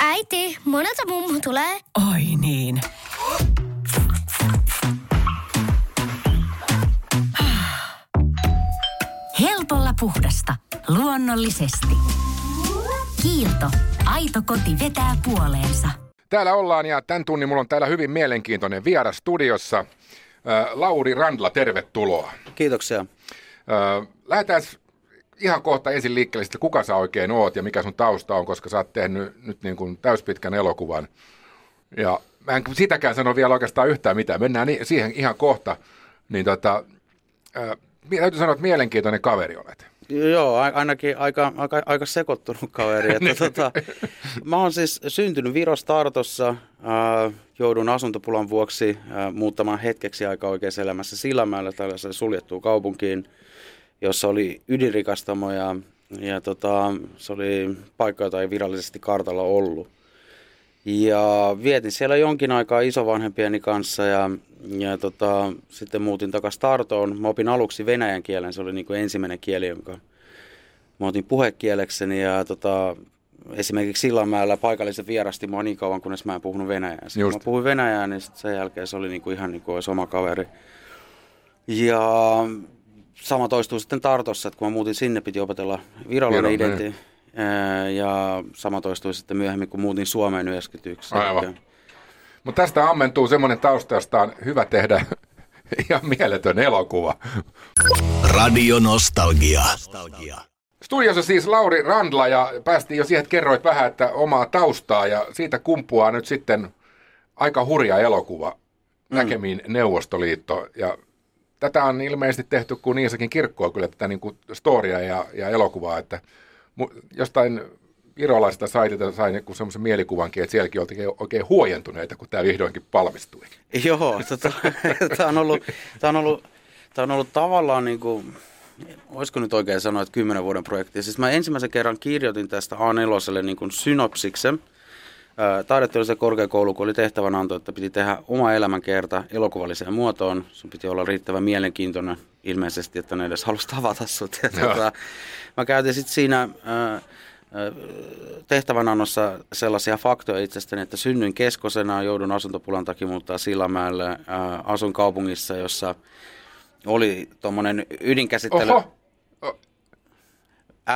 Äiti, monelta mummu tulee? Oi niin. Helpolla puhdasta. Luonnollisesti. Kiilto. Aito koti vetää puoleensa. Täällä ollaan ja tämän tunnin mulla on täällä hyvin mielenkiintoinen vieras studiossa. Äh, Lauri Randla, tervetuloa. Kiitoksia. Äh, lähdetään ihan kohta ensin liikkeelle, että kuka sä oikein oot ja mikä sun tausta on, koska sä oot tehnyt nyt niin kuin täyspitkän elokuvan. Ja mä en sitäkään sano vielä oikeastaan yhtään mitään. Mennään siihen ihan kohta. Niin tota, äh, täytyy sanoa, että mielenkiintoinen kaveri olet. Joo, ainakin aika, aika, aika sekoittunut kaveri. Että, Niin. tota, mä oon siis syntynyt Virossa Tartossa, äh, joudun asuntopulan vuoksi äh, muuttamaan hetkeksi aika oikeassa elämässä Sillamäellä tällaiseen suljettuun kaupunkiin, jossa oli ydinrikastamo ja, ja tota, se oli paikka, jota ei virallisesti kartalla ollut. Ja vietin siellä jonkin aikaa isovanhempieni kanssa ja, ja tota, sitten muutin takaisin Tartoon. Mä opin aluksi venäjän kielen, se oli niin kuin ensimmäinen kieli, jonka mä otin puhekielekseni. Ja tota, esimerkiksi Sillanmäellä paikallisen vierasti mua niin kauan, kunnes mä en puhunut venäjää. Sitten kun Just. mä puhuin venäjää, niin sen jälkeen se oli niin kuin ihan niin kuin olisi oma kaveri. Ja sama toistuu sitten Tartossa, että kun mä muutin sinne, piti opetella virallinen identiteetti. niin. Ää, Ja sama toistui sitten myöhemmin, kun muutin Suomeen 91. Aivan. Mutta tästä ammentuu semmoinen tausta, josta on hyvä tehdä ihan mieletön elokuva. Radio Nostalgia. Studiossa siis Lauri Randla ja päästiin jo siihen, että kerroit vähän, että omaa taustaa ja siitä kumpuaa nyt sitten aika hurja elokuva näkemiin Neuvostoliitto ja tätä on ilmeisesti tehty kuin niissäkin kirkkoa kyllä tätä niin kuin storia ja, ja elokuvaa, että jostain virolaisesta saitilta sain joku semmoisen mielikuvankin, että sielläkin oltiin oikein huojentuneita, kun tämä vihdoinkin palmistui. Joo, tota, tämä on, ollut, on, on ollut tavallaan niin kuin, olisiko nyt oikein sanoa, että kymmenen vuoden projekti. Siis mä ensimmäisen kerran kirjoitin tästä A4 niin synopsiksen. Taideteollisen korkeakoulu, kun oli tehtävän anto, että piti tehdä oma elämänkerta elokuvalliseen muotoon. Sun piti olla riittävän mielenkiintoinen ilmeisesti, että ne edes halusi tavata sut. Ja, tota, mä käytin sitten siinä ää, tehtävänannossa sellaisia faktoja itsestäni, että synnyin keskosena, joudun asuntopulan takia muuttaa Sillamäelle, ää, asun kaupungissa, jossa oli tuommoinen ydinkäsittely. Oho!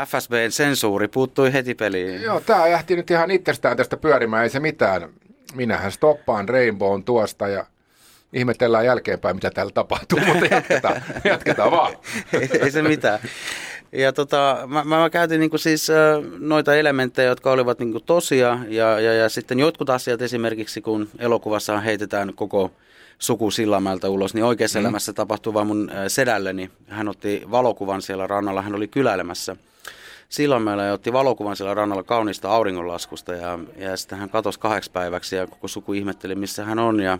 FSBn sensuuri puuttui heti peliin. Joo, tämä jähti nyt ihan itsestään tästä pyörimään, ei se mitään. Minähän stoppaan Rainbown tuosta ja ihmetellään jälkeenpäin, mitä täällä tapahtuu, mutta jatketaan, jatketaan vaan. ei, ei se mitään. Ja tota, mä, mä, käytin niinku siis noita elementtejä, jotka olivat niinku tosia, ja, ja, ja sitten jotkut asiat esimerkiksi, kun elokuvassa heitetään koko suku Sillamäeltä ulos, niin oikeassa mm. elämässä tapahtui vaan mun sedälleni. Hän otti valokuvan siellä rannalla, hän oli kyläilemässä Sillamäellä ja otti valokuvan siellä rannalla kauniista auringonlaskusta, ja, ja sitten hän katosi kahdeksi päiväksi, ja koko suku ihmetteli, missä hän on, ja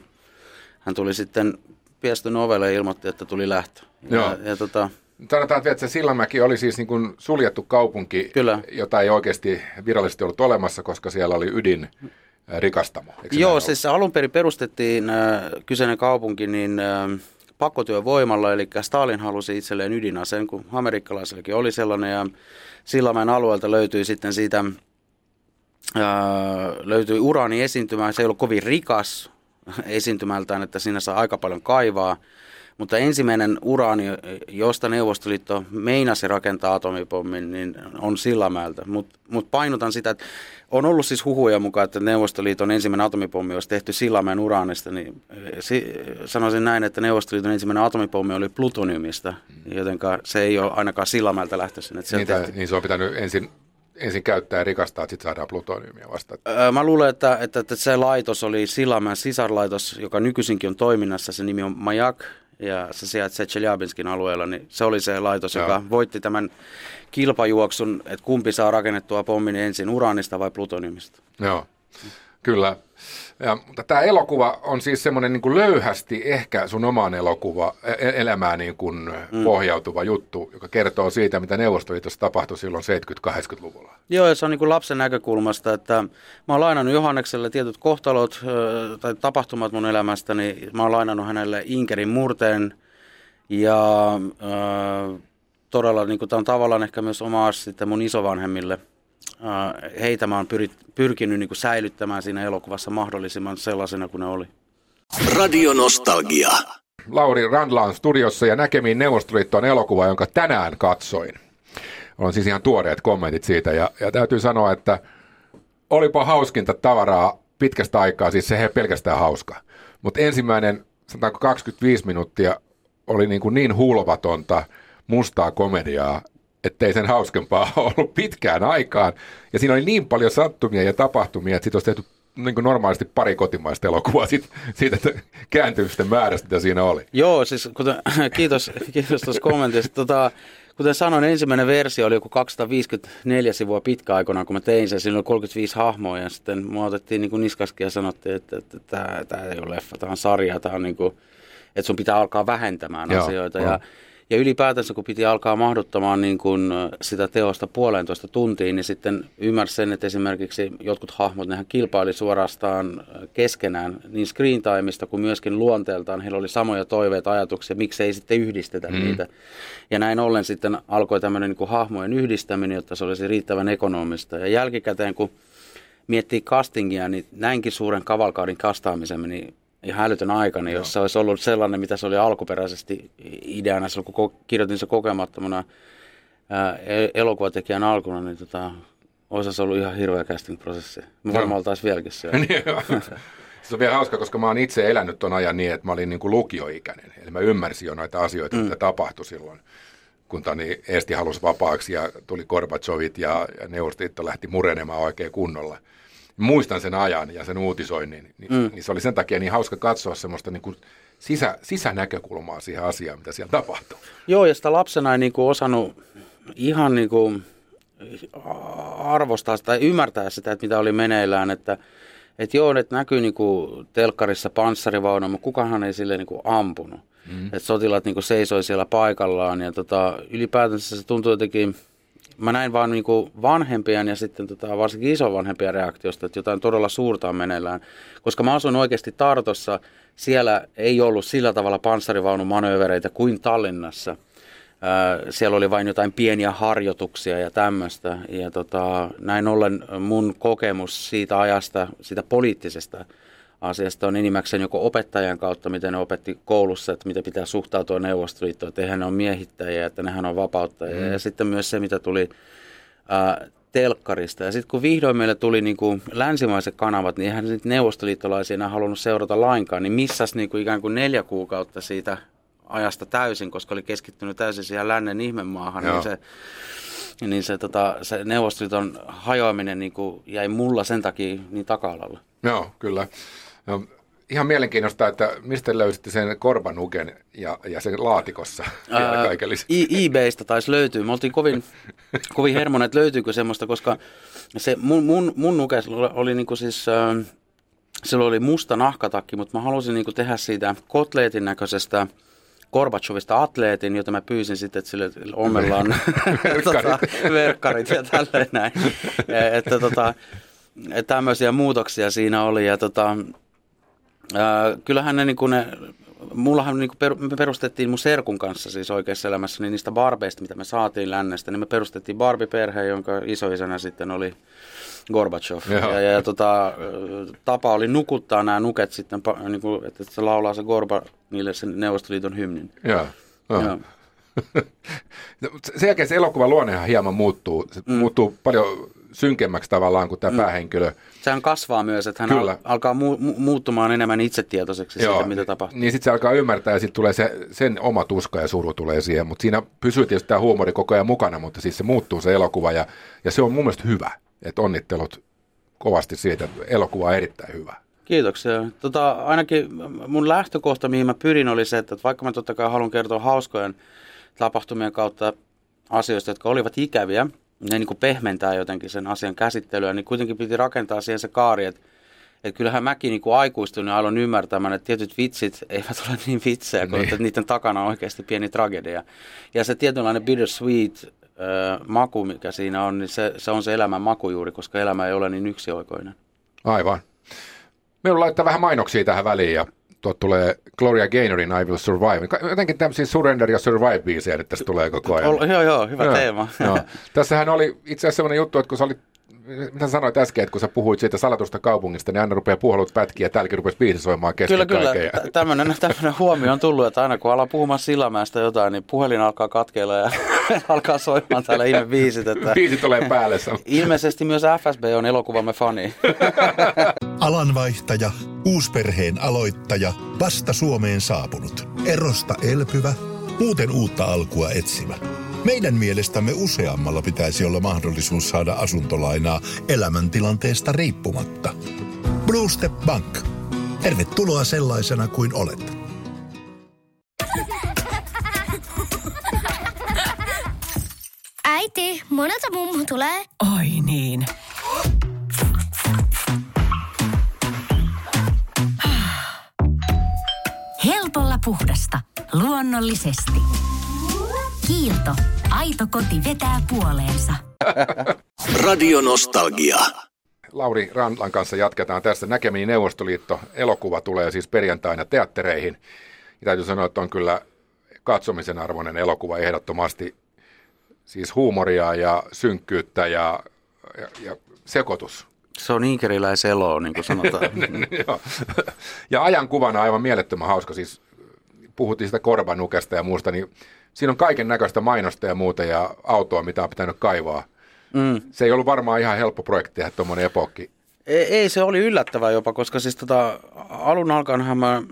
hän tuli sitten piestön ovelle ja ilmoitti, että tuli lähtö. Joo. Ja, ja tota, Sanotaan, että se Sillanmäki oli siis niin kuin suljettu kaupunki, Kyllä. jota ei oikeasti virallisesti ollut olemassa, koska siellä oli ydin äh, rikastamo. Joo, siis alun perin perustettiin äh, kyseinen kaupunki niin äh, pakkotyövoimalla, eli Stalin halusi itselleen ydinaseen, kun amerikkalaisillakin oli sellainen, ja Sillamäen alueelta löytyi sitten siitä, äh, löytyi uraani esiintymä, se ei ollut kovin rikas esiintymältään, että siinä saa aika paljon kaivaa, mutta ensimmäinen uraani, josta Neuvostoliitto meinasi rakentaa atomipommin, niin on Sillamäeltä. Mutta mut painotan sitä, että on ollut siis huhuja mukaan, että Neuvostoliiton ensimmäinen atomipommi olisi tehty Sillamäen uraanista. Niin eh, si- sanoisin näin, että Neuvostoliiton ensimmäinen atomipommi oli plutoniumista, joten se ei ole ainakaan Sillamäeltä lähtöisin. Että se niin, tehty niin se on pitänyt ensin, ensin käyttää ja rikastaa, että sitten saadaan plutoniumia vasta. Öö, Mä luulen, että, että, että se laitos oli Sillamäen sisarlaitos, joka nykyisinkin on toiminnassa. Se nimi on Majak ja se sijaitsee Tseljabinskin alueella. Niin se oli se laitos, Joo. joka voitti tämän kilpajuoksun, että kumpi saa rakennettua pommin ensin uraanista vai plutoniumista. Joo, kyllä. Ja, mutta tämä elokuva on siis semmoinen niin löyhästi ehkä sun omaan elokuva, e- elämään niin kuin mm. pohjautuva juttu, joka kertoo siitä, mitä Neuvostoliitossa tapahtui silloin 70-80-luvulla. Joo, ja se on niin kuin lapsen näkökulmasta, että mä oon lainannut Johannekselle tietyt kohtalot tai tapahtumat mun elämästäni. Mä oon lainannut hänelle Inkerin murteen ja ö, todella, niin kuin, tämä on tavallaan ehkä myös oma sitten mun isovanhemmille. Ää, heitä mä oon pyrit, pyrkinyt niin kuin säilyttämään siinä elokuvassa mahdollisimman sellaisena kuin ne oli. Radio Nostalgia. Lauri Randla on studiossa ja näkemiin Neuvostoliitto on elokuva, jonka tänään katsoin. On siis ihan tuoreet kommentit siitä ja, ja täytyy sanoa, että olipa hauskinta tavaraa pitkästä aikaa, siis se ei pelkästään hauska. Mutta ensimmäinen, sanotaanko 25 minuuttia, oli niin, kuin niin hulvatonta mustaa komediaa, ettei sen hauskempaa ollut pitkään aikaan. Ja siinä oli niin paljon sattumia ja tapahtumia, että siitä olisi tehty niin kuin normaalisti pari kotimaista elokuvaa siitä, siitä kääntyvisten määrästä, mitä siinä oli. Joo, siis kuten, kiitos, kiitos tuosta kommentista. Tota, kuten sanoin, ensimmäinen versio oli joku 254 sivua pitkä aikana, kun mä tein sen. Siinä oli 35 hahmoa ja sitten mua otettiin niin niskaskin ja sanottiin, että, että, että tämä, tämä ei ole leffa, tämä on sarja, tämä on niin kuin, että sun pitää alkaa vähentämään Joo, asioita. Ja, ja ylipäätänsä kun piti alkaa mahduttamaan niin kuin sitä teosta puolentoista tuntiin, niin sitten ymmärsi sen, että esimerkiksi jotkut hahmot, nehän kilpaili suorastaan keskenään niin screen timeista kuin myöskin luonteeltaan. Heillä oli samoja toiveita, ajatuksia, miksei sitten yhdistetä mm. niitä. Ja näin ollen sitten alkoi tämmöinen niin kuin hahmojen yhdistäminen, jotta se olisi riittävän ekonomista. Ja jälkikäteen, kun miettii castingia, niin näinkin suuren kavalkaadin kastaamisen meni ihan älytön aika, niin jos se olisi ollut sellainen, mitä se oli alkuperäisesti ideana, silloin kun kirjoitin se kokemattomana ää, e-, elokuvatekijän alkuna, niin tota, olisi se ollut ihan hirveä casting-prosessi. Me varmaan oltaisiin vieläkin siellä. Niin, se on vielä hauska, koska mä oon itse elänyt ton ajan niin, että mä olin niin kuin lukioikäinen. Eli mä ymmärsin jo noita asioita, mm. mitä tapahtui silloin, kun tani Eesti halusi vapaaksi ja tuli Gorbachovit ja, ja Neuvostoliitto lähti murenemaan oikein kunnolla muistan sen ajan ja sen uutisoinnin, niin, mm. niin se oli sen takia niin hauska katsoa semmoista niin kuin sisä, sisänäkökulmaa siihen asiaan, mitä siellä tapahtuu. Joo, ja sitä lapsena ei niin kuin osannut ihan niin kuin arvostaa sitä tai ymmärtää sitä, että mitä oli meneillään, että että joo, että näkyy niin kuin telkkarissa panssarivaunu, mutta kukahan ei sille niin kuin ampunut. Mm. Että sotilaat niin kuin seisoi siellä paikallaan ja tota, ylipäätänsä se tuntui jotenkin – mä näin vaan niin kuin vanhempien ja sitten tota, varsinkin isovanhempien reaktiosta, että jotain todella suurta on meneillään. Koska mä asun oikeasti Tartossa, siellä ei ollut sillä tavalla panssarivaunumanöövereitä kuin Tallinnassa. siellä oli vain jotain pieniä harjoituksia ja tämmöistä. Ja tota, näin ollen mun kokemus siitä ajasta, siitä poliittisesta asiasta on enimmäkseen joko opettajan kautta, miten ne opetti koulussa, että miten pitää suhtautua Neuvostoliittoon, että eihän ne ole miehittäjiä, että nehän on vapauttajia. Mm. Ja sitten myös se, mitä tuli ää, telkkarista. Ja sitten kun vihdoin meille tuli niin kuin länsimaiset kanavat, niin eihän nyt neuvostoliittolaisia enää halunnut seurata lainkaan, niin missas niin kuin ikään kuin neljä kuukautta siitä ajasta täysin, koska oli keskittynyt täysin siihen lännen ihmemaahan, niin Joo. niin se, niin se, tota, se Neuvostoliiton hajoaminen niin kuin jäi mulla sen takia niin taka-alalle. Joo, kyllä. No, ihan mielenkiinnosta, että mistä löysitte sen korvanuken ja, ja sen laatikossa Ää, e- eBaystä taisi löytyä. Me oltiin kovin, kovin hermonen, että löytyykö semmoista, koska se mun, mun, mun nuke oli niinku siis... Äh, silloin oli musta nahkatakki, mutta mä halusin niinku tehdä siitä kotleetin näköisestä Gorbachevista atleetin, jota mä pyysin sitten, että sille ommellaan tota, verkkarit ja tälleen näin. että tota, tämmöisiä muutoksia siinä oli ja tota, kyllähän ne, niin kuin ne mullahan niin per, me perustettiin mun serkun kanssa siis oikeassa elämässä, niin niistä barbeista, mitä me saatiin lännestä, niin me perustettiin Barbie-perhe, jonka isoisänä sitten oli Gorbachev. Ja, ja, ja tota, tapa oli nukuttaa nämä nuket sitten, niin kuin, että se laulaa se Gorba niille sen Neuvostoliiton hymnin. Joo. Joo. Sen jälkeen se elokuvan luonnehan hieman muuttuu. Se mm. muuttuu paljon synkemmäksi tavallaan kuin tämä mm. päähenkilö. Sehän kasvaa myös, että hän Kyllä. alkaa mu- mu- muuttumaan enemmän itsetietoiseksi Joo, siitä, mitä tapahtuu. Niin sitten se alkaa ymmärtää ja sitten tulee se, sen oma tuska ja suru tulee siihen. Mutta siinä pysyy tietysti tämä huumori koko ajan mukana, mutta siis se muuttuu se elokuva ja, ja se on mun mielestä hyvä. Että onnittelut kovasti siitä, että elokuva on erittäin hyvä. Kiitoksia. Tota, ainakin mun lähtökohta, mihin mä pyrin, oli se, että vaikka mä totta kai haluan kertoa hauskojen tapahtumien kautta asioista, jotka olivat ikäviä, ne niin kuin pehmentää jotenkin sen asian käsittelyä, niin kuitenkin piti rakentaa siihen se kaari, että että kyllähän mäkin niin aikuistun ja aloin ymmärtämään, että tietyt vitsit eivät ole niin vitsejä, kun niin. että niiden takana on oikeasti pieni tragedia. Ja se tietynlainen bittersweet äh, maku, mikä siinä on, niin se, se on se elämän maku juuri, koska elämä ei ole niin yksioikoinen. Aivan. Me laittaa vähän mainoksia tähän väliin ja tuot tulee Gloria Gaynorin I Will Survive. Jotenkin tämmöisiä Surrender ja Survive-biisejä nyt tässä tulee koko ajan. Ol, joo, joo, hyvä Joo, teema. joo. Tässähän oli itse asiassa sellainen juttu, että kun sä olit mitä sanoit äsken, että kun sä puhuit siitä salatusta kaupungista, niin aina rupeaa puhelut pätkiä ja täälläkin rupesi biisi soimaan kesken Kyllä, kyllä. kaiken. Ja... Tä- Tämmöinen, tämmöinen huomio on tullut, että aina kun alaa puhumaan Sillamäestä jotain, niin puhelin alkaa katkeilla ja alkaa soimaan täällä ihme biisit. Että Biisi tulee päälle. ilmeisesti myös FSB on elokuvamme fani. Alanvaihtaja, uusperheen aloittaja, vasta Suomeen saapunut, erosta elpyvä, muuten uutta alkua etsimä. Meidän mielestämme useammalla pitäisi olla mahdollisuus saada asuntolainaa elämäntilanteesta riippumatta. Blue Step Bank. Tervetuloa sellaisena kuin olet. Äiti, monelta mummu tulee? Oi niin. Puhdasta. Luonnollisesti. Kiilto. Aito koti vetää puoleensa. Radionostalgia. Lauri Randlan kanssa jatketaan tästä. Näkemiin Neuvostoliitto elokuva tulee siis perjantaina teattereihin. Ja täytyy sanoa, että on kyllä katsomisen arvoinen elokuva ehdottomasti. Siis huumoria ja synkkyyttä ja, ja, ja sekoitus. Se on inkeriläiselo, niin kuin sanotaan. Joo. ja ajankuvana aivan mielettömän hauska. Siis puhuttiin sitä korvanukesta ja muusta, niin siinä on kaiken näköistä mainosta ja muuta ja autoa, mitä on pitänyt kaivaa. Mm. Se ei ollut varmaan ihan helppo projekti tehdä tuommoinen epokki. Ei, ei, se oli yllättävää jopa, koska siis tota, alun alkaenhan mä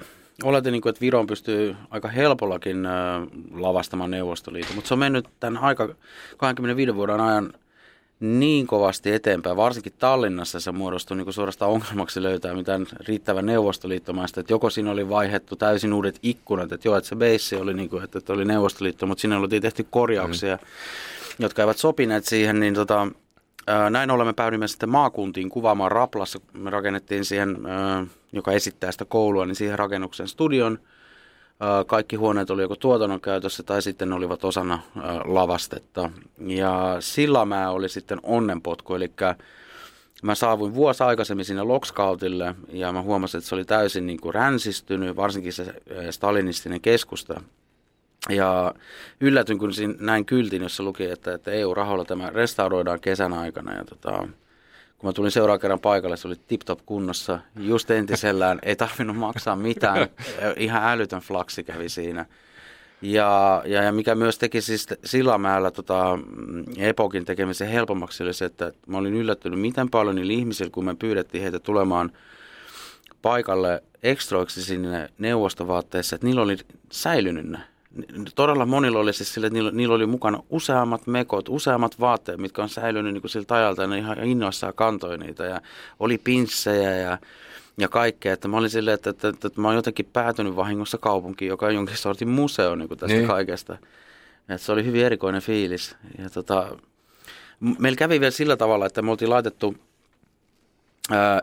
oletin, niin kuin, että Viron pystyy aika helpollakin äh, lavastamaan Neuvostoliiton, mutta se on mennyt tämän aika 25 vuoden ajan niin kovasti eteenpäin, varsinkin Tallinnassa se muodostui niin suorastaan ongelmaksi löytää mitään riittävän neuvostoliittomaista, että joko siinä oli vaihettu täysin uudet ikkunat, että joo, että se beissi oli niin kuin, että, että oli Neuvostoliitto, mutta sinne oli tehty korjauksia, mm. jotka eivät sopineet siihen, niin tota, näin ollen me päädyimme sitten maakuntiin kuvaamaan Raplassa, me rakennettiin siihen, joka esittää sitä koulua, niin siihen rakennuksen studion, Kaikki huoneet oli joko tuotannon käytössä tai sitten ne olivat osana lavastetta. Ja Sillamäe oli sitten onnenpotku, eli mä saavuin vuosi aikaisemmin sinne Lokskautille ja mä huomasin, että se oli täysin niin kuin ränsistynyt, varsinkin se stalinistinen keskusta. Ja yllätyin, kun näin kyltin, jossa luki, että, että EU-rahoilla tämä restauroidaan kesän aikana. Ja tota, kun mä tulin seuraavan kerran paikalle, se oli tip-top kunnossa, just entisellään, ei tarvinnut maksaa mitään, ihan älytön flaksi kävi siinä. Ja, ja, ja mikä myös teki siis Sillamäellä tota, Epokin tekemisen helpommaksi oli se, että mä olin yllättynyt, miten paljon niillä ihmisillä, kun me pyydettiin heitä tulemaan paikalle ekstroiksi sinne neuvostovaatteessa, että niillä oli säilynyt ne. Todella monilla oli siis sille, että niillä, niillä oli mukana useammat mekot, useammat vaatteet, mitkä on säilynyt niin kuin siltä ajalta, ja ne ihan innoissaan kantoi niitä, ja oli pinssejä ja, ja kaikkea, että mä olin silleen, että, että, että, että mä oon jotenkin päätynyt vahingossa kaupunkiin, joka on jonkin sortin museo niin kuin tästä Niin. kaikesta. Et se oli hyvin erikoinen fiilis. Ja tota, meillä kävi vielä sillä tavalla, että me oltiin laitettu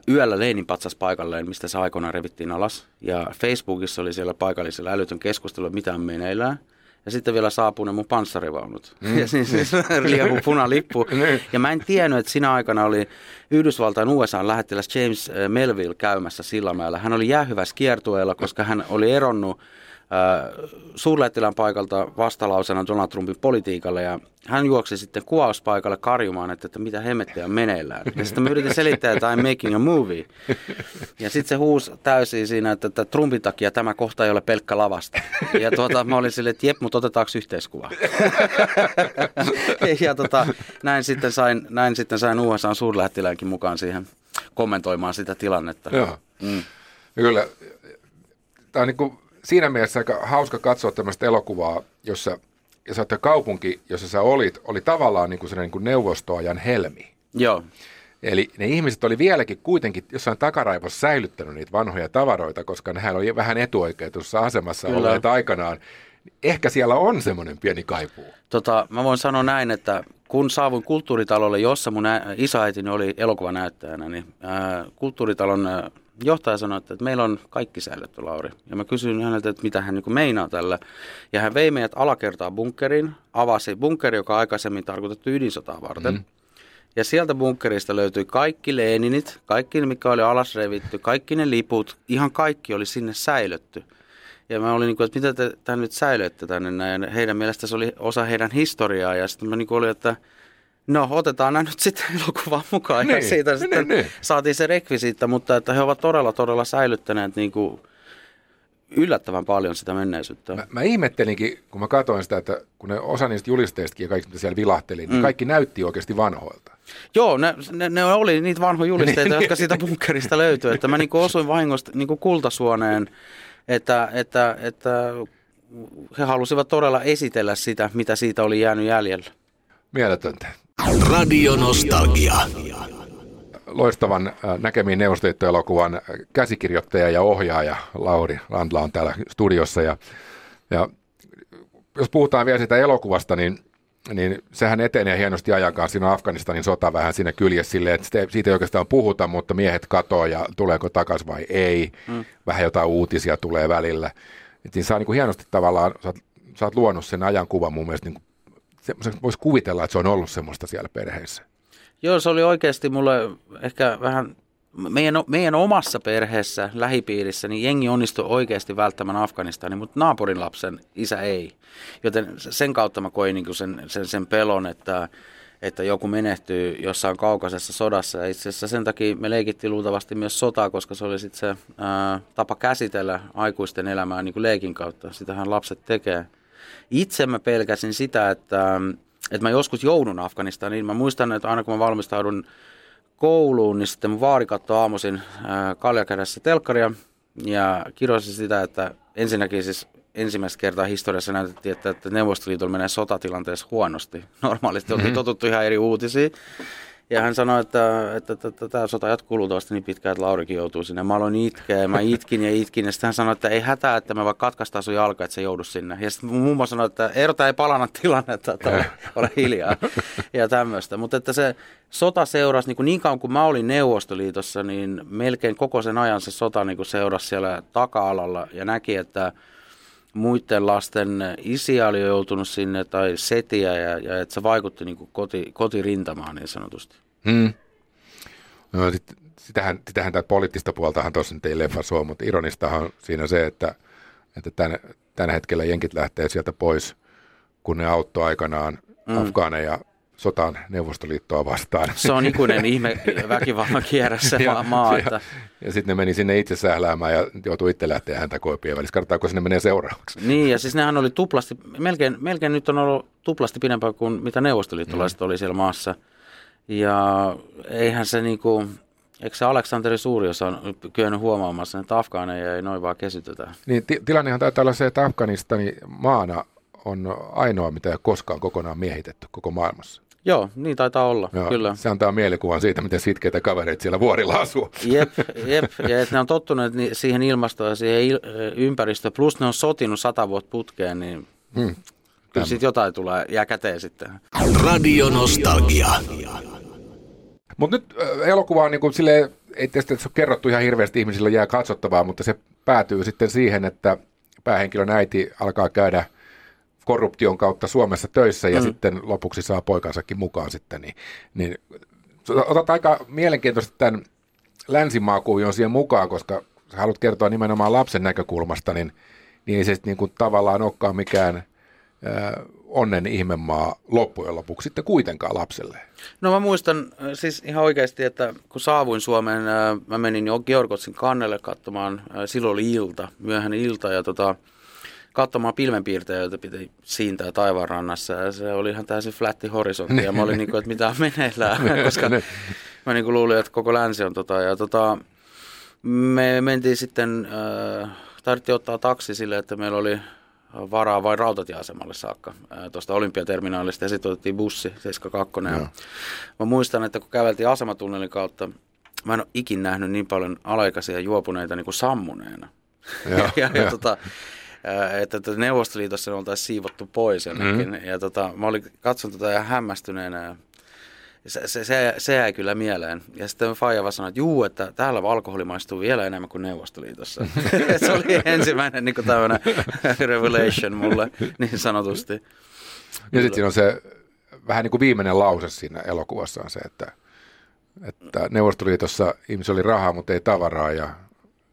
yöllä Leinin patsas paikalleen, mistä se aikoinaan revittiin alas. Ja Facebookissa oli siellä paikallisella älytön keskustelu, että mitä on meneillään. Ja sitten vielä saapuu ne mun panssarivaunut. Mm. Ja siis, siis liehu punalippu. ja mä en tiennyt, että siinä aikana oli Yhdysvaltain USA lähettiläs James Melville käymässä Sillamäellä. Hän oli jäähyvässä kiertueella, koska hän oli eronnut äh, suurlähettilään paikalta vastalausena Donald Trumpin politiikalle ja hän juoksi sitten kuvauspaikalle karjumaan, että, että mitä hemmettiä on meneillään. Ja sitten mä yritin selittää, että I'm making a movie. Ja sitten se huusi täysin siinä, että, että Trumpin takia tämä kohta ei ole pelkkä lavasta. Ja tuota, mä olin silleen, että jep, mutta otetaanko yhteiskuva? ja tota, näin sitten sain, näin sitten sain USA suurlähettiläänkin mukaan siihen kommentoimaan sitä tilannetta. Joo. Mm. Kyllä, tämä on niin kuin siinä mielessä aika hauska katsoa tämmöistä elokuvaa, jossa ja sä oot- kaupunki, jossa sä olit, oli tavallaan niin kuin sellainen niin kuin neuvostoajan helmi. Joo. Eli ne ihmiset oli vieläkin kuitenkin jossain takaraivossa säilyttänyt niitä vanhoja tavaroita, koska nehän oli vähän etuoikeutussa asemassa Kyllä. olleet aikanaan. Ehkä siellä on semmoinen pieni kaipuu. Tota, mä voin sanoa näin, että kun saavuin kulttuuritalolle, jossa mun isoäitini oli elokuvanäyttäjänä, niin ää, kulttuuritalon ää, johtaja sanoi, että, että meillä on kaikki säilytty, Lauri. Ja mä kysyin häneltä, että mitä hän niin meinaa tällä. Ja hän vei meidät alakertaa bunkkeriin, avasi bunkkeri, joka aikaisemmin tarkoitettu ydinsotaa varten. Mm. Ja sieltä bunkkerista löytyi kaikki Leninit, kaikki mikä oli alas revitty, kaikki ne liput, ihan kaikki oli sinne säilötty. Ja mä olin niin kuin, että mitä te tämän nyt säilöitte tänne näin. Heidän mielestä se oli osa heidän historiaa ja sitten mä niin kuin olin, että no otetaan nämä nyt sitten elokuvaan mukaan. Niin, ja siitä niin, sitten niin. saatiin se rekvisiitta, mutta että he ovat todella todella säilyttäneet niin kuin yllättävän paljon sitä menneisyyttä. Mä, mä ihmettelinkin, kun mä katsoin sitä, että kun ne osa niistä julisteistakin ja kaikki, mitä siellä vilahteli, niin Mm. kaikki näytti oikeasti vanhoilta. Joo, ne, ne, ne oli niitä vanhoja julisteita, jotka siitä bunkkerista löytyy. Että mä niinku osuin vahingosta niinku kultasuoneen, että, että, että he halusivat todella esitellä sitä, mitä siitä oli jäänyt jäljellä. Mieletöntä. Radio Nostalgia. Loistavan äh, näkemiin Neuvostoliitto-elokuvan äh, käsikirjoittaja ja ohjaaja Lauri Landla on täällä studiossa. Ja, ja jos puhutaan vielä siitä elokuvasta, niin, niin sehän etenee hienosti ajan kanssa. Siinä on Afganistanin sota vähän siinä kyljessä silleen, että sitä- siitä ei oikeastaan puhuta, mutta miehet katoaa ja tuleeko takaisin vai ei. Mm. Vähän jotain uutisia tulee välillä. Et siinä saa niin kuin hienosti tavallaan, sä oot, sä oot luonut sen ajankuvan mun mielestä, niin kuin, semmoiseksi voisi kuvitella, että se on ollut semmoista siellä perheessä. Joo, se oli oikeasti mulle ehkä vähän, meidän, meidän omassa perheessä, lähipiirissä, niin jengi onnistui oikeasti välttämään Afganistanin, mutta naapurin lapsen isä ei. Joten sen kautta mä koin niin sen, sen, sen pelon, että, että joku menehtyy jossain kaukaisessa sodassa. Ja itse asiassa sen takia me leikittiin luultavasti myös sotaa, koska se oli sitten se ää, tapa käsitellä aikuisten elämää niin kuin leikin kautta. Sitähän lapset tekee. Itse mä pelkäsin sitä, että, että mä joskus joudun Afganistaniin. Mä muistan, että aina kun mä valmistaudun kouluun, niin sitten mun vaari katsoi aamuisin kaljakädessä telkkaria ja kirjoisin sitä, että ensinnäkin siis ensimmäistä kertaa historiassa näytettiin, että, että Neuvostoliitolla menee sotatilanteessa huonosti. Normaalisti oltiin totuttu ihan eri uutisiin. Ja hän sanoi, että, että, että, että tämä sota jatkuu luultavasti niin pitkään, että Laurikin joutuu sinne. Mä aloin itkeä ja mä itkin ja itkin. Ja sitten hän sanoi, että ei hätää, että me vaikka katkaistaan sun jalka, että se joudu sinne. Ja sitten mummo sanoi, että Eerota ei palana tilannetta, että ole, ole hiljaa ja tämmöistä. Mutta että se sota seurasi niin, kuin niin kauan kuin mä olin Neuvostoliitossa, niin melkein koko sen ajan se sota niin kuin seurasi siellä taka-alalla ja näki, että muiden lasten isiä oli jo joutunut sinne tai setiä ja, ja että se vaikutti niin koti, kotirintamaan niin sanotusti. Hmm. No, sit, sitähän, sitähän tätä poliittista puoltahan tuossa nyt ei leffa suo, mutta ironistahan on siinä se, että, että tämän, tällä hetkellä jenkit lähtee sieltä pois, kun ne auttoi aikanaan mm. afgaaneja sotaan Neuvostoliittoa vastaan. Se on ikuinen ihme väkivallan kierrässä maa, maa ja, että ja sitten ne meni sinne itse sähläämään ja joutuu itse lähteä häntä koipien välissä. Katsotaanko sinne menee seuraavaksi. Niin, ja siis nehän oli tuplasti, melkein, melkein nyt on ollut tuplasti pidempään kuin mitä neuvostoliittolaiset mm. oli siellä maassa. Ja eihän se niinku, eikö se Aleksanteri Suuri, jos on kyennyt huomaamaan sen, että afgaaneja ei noin vaan kesytetä. Niin ti- tilannehan taitaa olla se, että Afganistani maana on ainoa, mitä ei ole koskaan kokonaan miehitetty koko maailmassa. Joo, niin taitaa olla, Joo, kyllä. Se antaa mielikuvan siitä, miten sitkeitä kavereita siellä vuorilla asuu. Jep, jep, ja että ne on tottuneet siihen ilmastoon ja siihen il- ympäristöön, plus ne on sotinut sata vuotta putkeen, niin Hmm. kyllä sitten jotain tulee, jää käteen sitten. Radio Nostalgia. Mutta nyt äh, elokuva on niin kuin silleen, ei tietysti se ole kerrottu ihan hirveästi ihmisille jää katsottavaa, mutta se päätyy sitten siihen, että päähenkilön äiti alkaa käydä korruption kautta Suomessa töissä ja mm. sitten lopuksi saa poikansakin mukaan sitten. Niin, niin otat aika mielenkiintoisesti tämän länsimaakuvion siihen mukaan, koska sä haluat kertoa nimenomaan lapsen näkökulmasta, niin, niin ei se niin kuin tavallaan olekaan mikään äh, onnen ihmemaa loppujen lopuksi sitten kuitenkaan lapselle. No mä muistan äh, siis ihan oikeasti, että kun saavuin Suomeen, äh, mä menin jo Georgotsin kannelle katsomaan, äh, silloin oli ilta, myöhäinen ilta ja tota, katsomaan pilvenpiirtejä, joita piti siintää taivaanrannassa ja se oli ihan täysin flätti horisontti ja mä olin niin kuin, että mitä on meneillään, koska mä niin kuin luulin, että koko länsi on tota ja tota, me mentiin sitten, äh, tarvittiin ottaa taksi sille, että meillä oli varaa vain rautatieasemalle saakka ää, tuosta olympiaterminaalista ja sitten otettiin bussi 72. Ja mä muistan, että kun käveltiin asematunnelin kautta, mä en ole ikin nähnyt niin paljon alaikäisiä juopuneita niin kuin sammuneena. Joo, ja, ja, joo. tota, että, että Neuvostoliitossa ne oltaisiin siivottu pois jonnekin. Mm. Ja tota, mä olin katson tota ja hämmästyneenä se, se, se, se jäi kyllä mieleen. Ja sitten Faija vaan sanoi, että juu, että täällä alkoholi maistuu vielä enemmän kuin Neuvostoliitossa. se oli ensimmäinen niin tämmöinen revelation mulle niin sanotusti. Ja sitten siinä on se vähän niin kuin viimeinen lause siinä elokuvassa on se, että, että Neuvostoliitossa ihmisillä oli rahaa, mutta ei tavaraa ja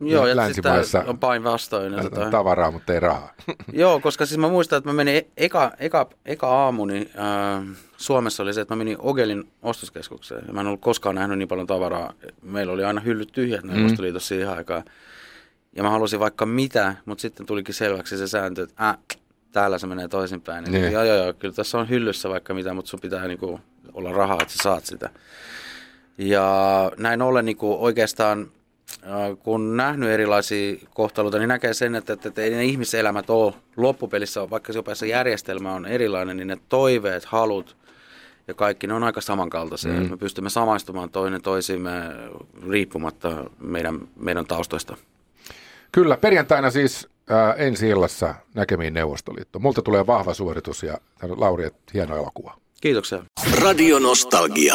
Joo, ja länsimaissa sitten on päinvastoin. tavaraa, mutta ei rahaa. Joo, koska siis mä muistan, että mä menin e- eka, eka, eka aamu, niin äh, Suomessa oli se, että mä menin Ogelin ostoskeskukseen. Ja mä en ollut koskaan nähnyt niin paljon tavaraa. Meillä oli aina hyllyt tyhjät Neuvostoliitossa siihen aikaan. Ja mä halusin vaikka mitä, mutta sitten tulikin selväksi se sääntö, että äh, täällä se menee toisinpäin. Niin. Niin. Joo, joo, joo, kyllä tässä on hyllyssä vaikka mitä, mutta sun pitää niinku olla rahaa, että sä saat sitä. Ja näin ollen niin kuin oikeastaan, kun nähnyt erilaisia kohtaloita, niin näkee sen, että, että ei ne ihmiselämät ole loppupelissä, vaikka jopa se järjestelmä on erilainen, niin ne toiveet, halut ja kaikki, ne on aika samankaltaisia. Mm. Me pystymme samaistumaan toinen toisiimme riippumatta meidän, meidän taustoista. Kyllä, perjantaina siis ää, ensi illassa näkemiin Neuvostoliitto. Multa tulee vahva suoritus ja Lauri, että hieno elokuva. Kiitoksia. Radionostalgia.